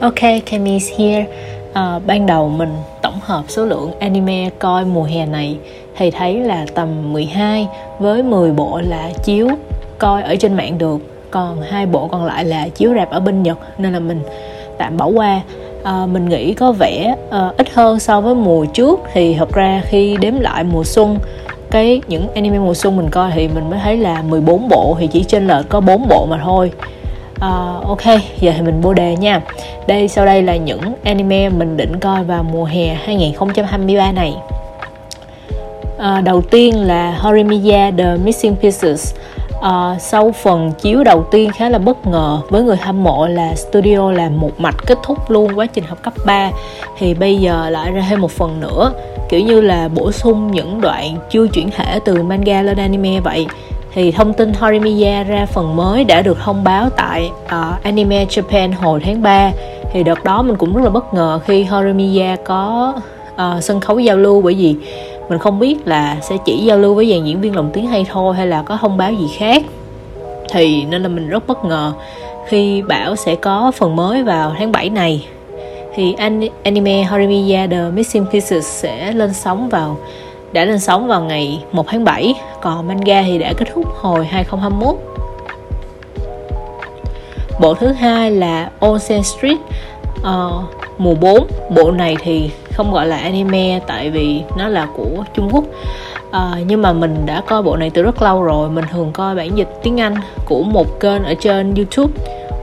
Ok, Kemi's here. À, ban đầu mình tổng hợp số lượng anime coi mùa hè này thì thấy là tầm 12 với 10 bộ là chiếu coi ở trên mạng được. Còn hai bộ còn lại là chiếu rạp ở bên Nhật nên là mình tạm bỏ qua. À, mình nghĩ có vẻ à, ít hơn so với mùa trước. Thì thật ra khi đếm lại mùa xuân cái những anime mùa xuân mình coi thì mình mới thấy là 14 bộ thì chỉ trên lệch có 4 bộ mà thôi. Uh, ok, giờ thì mình vô đề nha. Đây, sau đây là những anime mình định coi vào mùa hè 2023 này. Uh, Đầu tiên là Horimiya The Missing Pieces. Uh, Sau phần chiếu đầu tiên khá là bất ngờ Với người hâm mộ là studio làm một mạch kết thúc luôn quá trình học cấp 3 Thì bây giờ lại ra thêm một phần nữa Kiểu như là bổ sung những đoạn chưa chuyển thể từ manga lên anime vậy thì thông tin Horimiya ra phần mới đã được thông báo tại uh, Anime Japan hồi tháng 3 thì đợt đó mình cũng rất là bất ngờ khi Horimiya có uh, sân khấu giao lưu bởi vì mình không biết là sẽ chỉ giao lưu với dàn diễn viên lồng tiếng hay thôi hay là có thông báo gì khác. Thì nên là mình rất bất ngờ khi bảo sẽ có phần mới vào tháng 7 này. Thì anime Horimiya The Missing Pieces sẽ lên sóng vào đã lên sóng vào ngày 1 tháng 7 còn manga thì đã kết thúc hồi 2021 bộ thứ hai là Ocean Street. Uh, mùa 4 bộ này thì không gọi là anime tại vì nó là của Trung Quốc. À, nhưng mà mình đã coi bộ này từ rất lâu rồi mình thường coi bản dịch tiếng Anh của một kênh ở trên YouTube.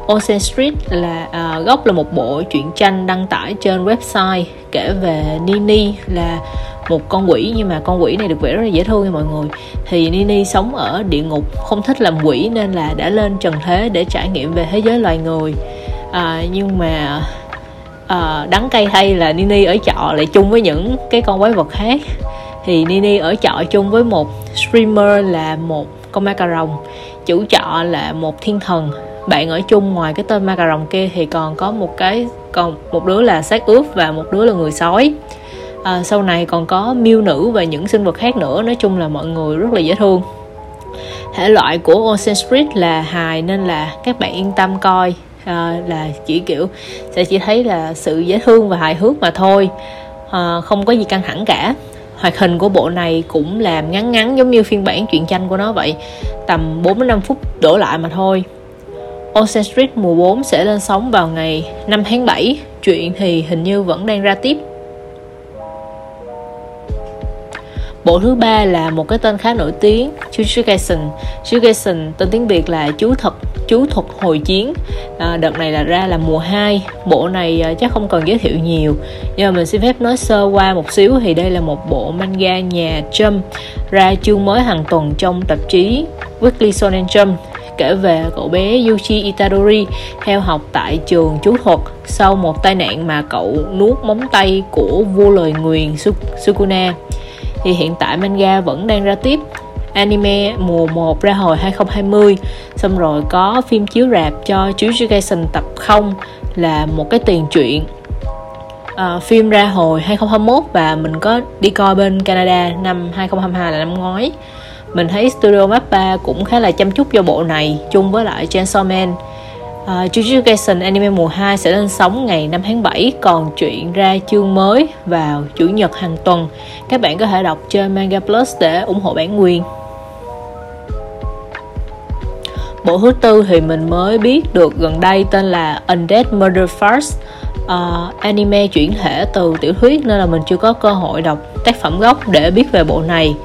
Ocean Street là à, gốc là một bộ truyện tranh đăng tải trên website kể về Nini là một con quỷ nhưng mà con quỷ này được vẽ rất là dễ thương nha mọi người. Thì Nini sống ở địa ngục không thích làm quỷ nên là đã lên trần thế để trải nghiệm về thế giới loài người. À, nhưng mà à, đắng cay thay là Nini ở trọ lại chung với những cái con quái vật khác. Thì Nini ở trọ chung với một streamer là một con ma cà rồng chủ trọ là một thiên thần. Bạn ở chung ngoài cái tên ma cà rồng kia thì còn có một cái còn một đứa là xác ướp và một đứa là người sói à, sau này còn có miêu nữ và những sinh vật khác nữa. Nói chung là mọi người rất là dễ thương. Thể loại của Ocean Street là hài nên là các bạn yên tâm coi. À, là chỉ kiểu sẽ chỉ thấy là sự dễ thương và hài hước mà thôi. À, không có gì căng thẳng cả. Hoạt hình của bộ này cũng làm ngắn ngắn giống như phiên bản truyện tranh của nó vậy. Tầm 4 đến 5 phút đổ lại mà thôi. Ocean Street mùa 4 sẽ lên sóng vào ngày 5 tháng 7 Chuyện thì hình như vẫn đang ra tiếp. Bộ thứ ba là một cái tên khá nổi tiếng Jujutsu Kaisen tên tiếng Việt là chú thật chú thuật hồi chiến. À, đợt này là ra là mùa 2 bộ này à, chắc không cần giới thiệu nhiều. Nhưng mà mình xin phép nói sơ qua một xíu thì đây là một bộ manga nhà Jump ra chương mới hàng tuần trong tạp chí Weekly Shonen Jump kể về cậu bé Yuji Itadori theo học tại trường chú thuật sau một tai nạn mà cậu nuốt móng tay của vua lời nguyền Sukuna thì hiện tại manga vẫn đang ra tiếp. Anime mùa 1 ra hồi 2020 xong rồi có phim chiếu rạp cho Jujutsu tập 0 là một cái tiền truyện. À, phim ra hồi 2021 và mình có đi coi bên Canada năm 2022 là năm ngoái. Mình thấy Studio Mappa cũng khá là chăm chút cho bộ này chung với lại Chainsaw Man. Uh, Jujutsu Kaisen anime mùa 2 sẽ lên sóng ngày 5 tháng 7 Còn chuyện ra chương mới vào Chủ nhật hàng tuần. Các bạn có thể đọc trên Manga Plus để ủng hộ bản quyền. Bộ thứ tư thì mình mới biết được gần đây tên là Undead Murder Farce. Uh, Anime chuyển thể từ tiểu thuyết nên là mình chưa có cơ hội đọc tác phẩm gốc để biết về bộ này.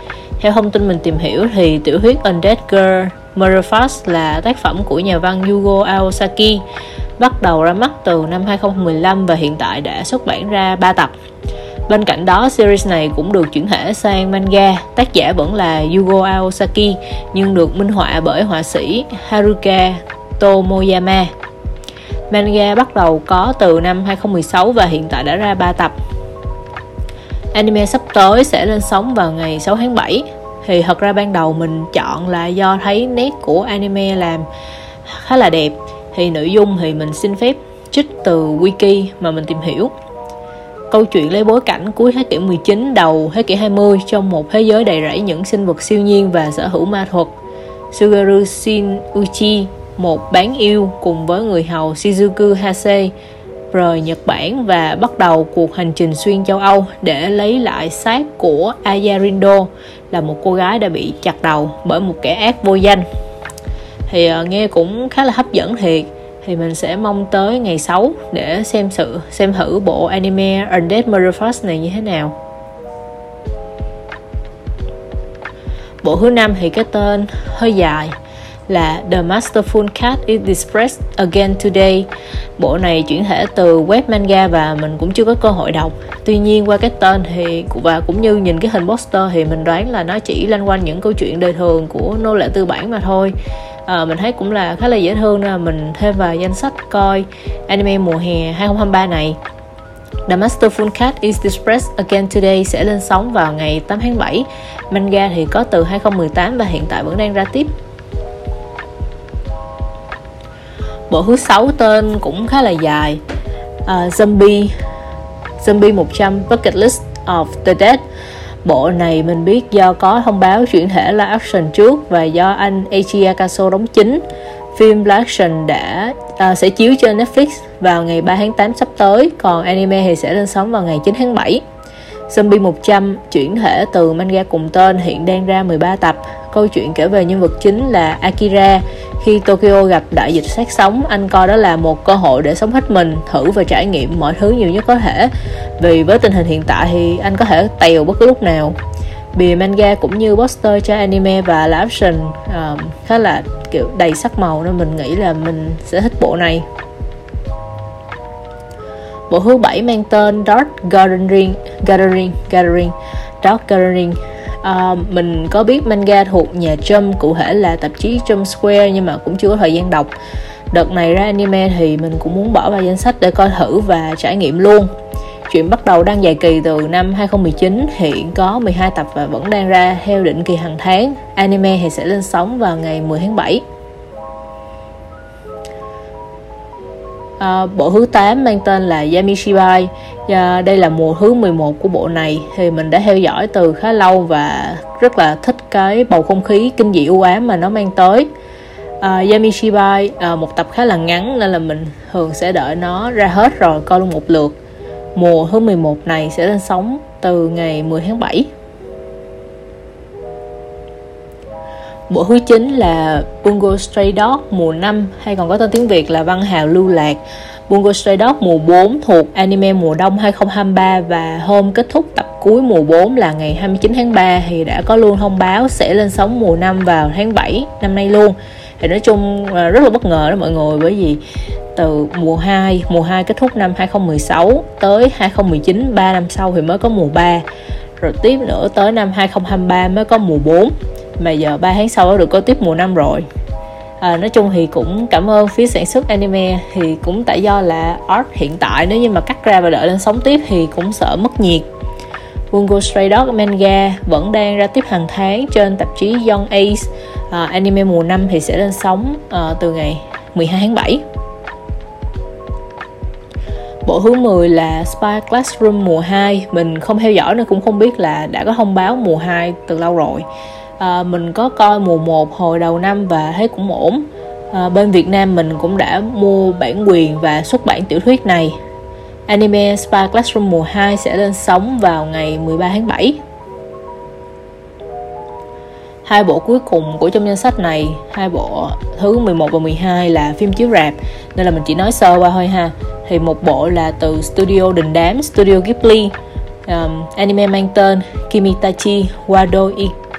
Theo thông tin mình tìm hiểu thì tiểu thuyết Undead Girl Murderfast là tác phẩm của nhà văn Yugo Aosaki bắt đầu ra mắt từ năm 2015 và hiện tại đã xuất bản ra 3 tập. Bên cạnh đó, series này cũng được chuyển thể sang manga, tác giả vẫn là Yugo Aosaki nhưng được minh họa bởi họa sĩ Haruka Tomoyama. Manga bắt đầu có từ năm 2016 và hiện tại đã ra 3 tập. Anime sắp tới sẽ lên sóng vào ngày 6 tháng 7 thì thật ra ban đầu mình chọn là do thấy nét của anime làm khá là đẹp thì nội dung thì mình xin phép trích từ wiki mà mình tìm hiểu Câu chuyện lấy bối cảnh cuối thế kỷ 19 đầu thế kỷ 20 trong một thế giới đầy rẫy những sinh vật siêu nhiên và sở hữu ma thuật. Sugaru Shin Uchi, một bán yêu cùng với người hầu Shizuku Hase rời Nhật Bản và bắt đầu cuộc hành trình xuyên châu Âu để lấy lại xác của Ayarindo là một cô gái đã bị chặt đầu bởi một kẻ ác vô danh. Thì uh, nghe cũng khá là hấp dẫn thiệt. Thì mình sẽ mong tới ngày 6 để xem sự xem thử bộ anime Undead Murder Force này như thế nào. Bộ thứ năm thì cái tên hơi dài là The Masterful Cat is Expressed Again Today. Bộ này chuyển thể từ web manga và mình cũng chưa có cơ hội đọc. Tuy nhiên qua cái tên thì và cũng như nhìn cái hình poster thì mình đoán là nó chỉ lanh quanh những câu chuyện đời thường của nô lệ tư bản mà thôi. À, Mình thấy cũng là khá là dễ thương nên là mình thêm vào danh sách coi anime mùa hè 2023 này. The Masterful Cat is Expressed Again Today sẽ lên sóng vào ngày 8 tháng 7 Manga thì có từ 2018 và hiện tại vẫn đang ra tiếp. Bộ thứ sáu tên cũng khá là dài. Uh, zombie. Zombie 100 bucket list of the dead. Bộ này mình biết do có thông báo chuyển thể live action trước và do anh Eiji Akaso đóng chính. Phim live action đã uh, sẽ chiếu trên Netflix vào ngày 3 tháng 8 sắp tới còn anime thì sẽ lên sóng vào ngày 9 tháng 7 Zombie 100 chuyển thể từ manga cùng tên hiện đang ra 13 tập. Câu chuyện kể về nhân vật chính là Akira khi Tokyo gặp đại dịch sát sống anh coi đó là một cơ hội để sống hết mình thử và trải nghiệm mọi thứ nhiều nhất có thể. Vì với tình hình hiện tại thì anh có thể tèo bất cứ lúc nào. Bìa manga cũng như poster cho anime và live action uh, khá là kiểu đầy sắc màu nên mình nghĩ là mình sẽ thích bộ này. Bộ thứ bảy mang tên Dark Gathering Gathering Gathering Dark Gathering. Ờ, mình có biết manga thuộc nhà Jump cụ thể là tạp chí Jump Square nhưng mà cũng chưa có thời gian đọc đợt này ra anime thì mình cũng muốn bỏ vào danh sách để coi thử và trải nghiệm luôn Chuyện bắt đầu đang dài kỳ từ năm 2019 hiện có 12 tập và vẫn đang ra theo định kỳ hàng tháng. Anime thì sẽ lên sóng vào ngày 10 tháng 7. À, bộ thứ 8 mang tên là Yamishibai. Và đây là mùa thứ 11 của bộ này. Thì mình đã theo dõi từ khá lâu và rất là thích cái bầu không khí kinh dị u ám mà nó mang tới. À, Yamishibai à, một tập khá là ngắn nên là mình thường sẽ đợi nó ra hết rồi coi luôn một lượt. Mùa thứ 11 này sẽ lên sóng từ ngày 10 tháng 7 Bộ thứ 9 là Bungo Stray Dog mùa 5 hay còn có tên tiếng Việt là Văn Hào Lưu Lạc. Bungo Stray Dog mùa 4 thuộc anime mùa đông 2023 và hôm kết thúc tập cuối mùa 4 là ngày 29 tháng 3 thì đã có luôn thông báo sẽ lên sóng mùa 5 vào tháng 7 năm nay luôn. Thì nói chung rất là bất ngờ đó mọi người, bởi vì từ mùa 2 mùa 2 kết thúc năm 2016 tới 2019 3 năm sau thì mới có mùa 3 rồi tiếp nữa tới năm 2023 mới có mùa 4 mà giờ 3 tháng sau đã được có tiếp mùa năm rồi. À, nói chung thì cũng cảm ơn phía sản xuất anime. Thì cũng tại do là art hiện tại nếu như mà cắt ra và đợi lên sóng tiếp thì cũng sợ mất nhiệt. Bungo Stray Dog manga vẫn đang ra tiếp hàng tháng trên tạp chí Young Ace. À, anime mùa năm thì sẽ lên sóng à, từ ngày 12 tháng 7 Bộ thứ 10 là Spy Classroom mùa 2 Mình không theo dõi nên cũng không biết là đã có thông báo mùa 2 từ lâu rồi à, mình có coi mùa 1 hồi đầu năm và thấy cũng ổn. À, bên Việt Nam mình cũng đã mua bản quyền và xuất bản tiểu thuyết này. Anime Spy Classroom mùa 2 sẽ lên sóng vào ngày 13 tháng 7 Hai bộ cuối cùng của trong danh sách này, hai bộ thứ 11 và 12 là phim chiếu rạp Nên là mình chỉ nói sơ qua thôi ha. Thì một bộ là từ studio đình đám, Studio Ghibli. Um, Anime mang tên Kimitachi Wado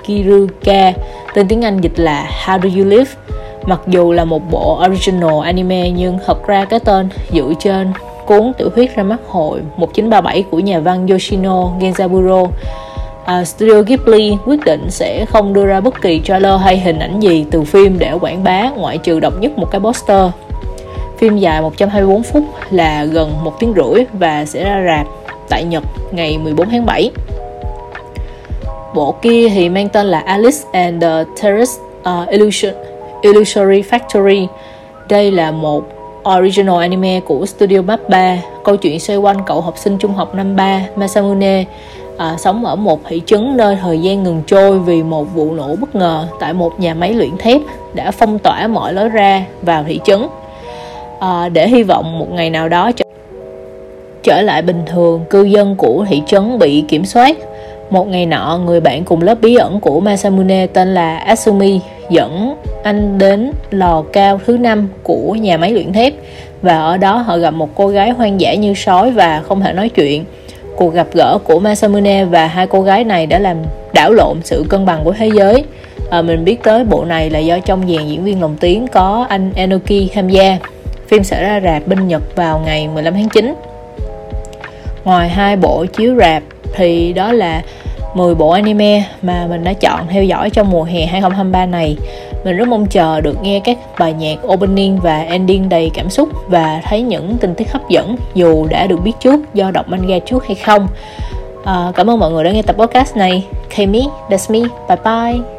Kiruka tên tiếng Anh dịch là How Do You Live? Mặc dù là một bộ original anime nhưng thật ra cái tên dựa trên cuốn tiểu thuyết ra mắt hồi 1937 của nhà văn Yoshino Genzaburo. À, Studio Ghibli quyết định sẽ không đưa ra bất kỳ trailer hay hình ảnh gì từ phim để quảng bá ngoại trừ độc nhất một cái poster. Phim dài 124 phút là gần một tiếng rưỡi và sẽ ra rạp tại Nhật ngày 14 tháng 7 bộ kia thì mang tên là Alice and the Terrace uh, Illusion, Illusory Factory đây là một original anime của Studio Mappa câu chuyện xoay quanh cậu học sinh trung học năm 3 Masamune à, sống ở một thị trấn nơi thời gian ngừng trôi vì một vụ nổ bất ngờ tại một nhà máy luyện thép đã phong tỏa mọi lối ra vào thị trấn à, để hy vọng một ngày nào đó trở lại bình thường, cư dân của thị trấn bị kiểm soát. Một ngày nọ, người bạn cùng lớp bí ẩn của Masamune tên là Asumi dẫn anh đến lò cao thứ năm của nhà máy luyện thép và ở đó họ gặp một cô gái hoang dã như sói và không thể nói chuyện. Cuộc gặp gỡ của Masamune và hai cô gái này đã làm đảo lộn sự cân bằng của thế giới. À, mình biết tới bộ này là do trong dàn diễn viên lồng tiếng có anh Enoki tham gia. Phim sẽ ra rạp bên Nhật vào ngày 15 tháng 9. Ngoài hai bộ chiếu rạp thì đó là 10 bộ anime mà mình đã chọn theo dõi trong mùa hè 2023 này. Mình rất mong chờ được nghe các bài nhạc opening và ending đầy cảm xúc và thấy những tình tiết hấp dẫn dù đã được biết trước do đọc manga trước hay không. À, cảm ơn mọi người đã nghe tập podcast này. Kami, that's me. Bye bye.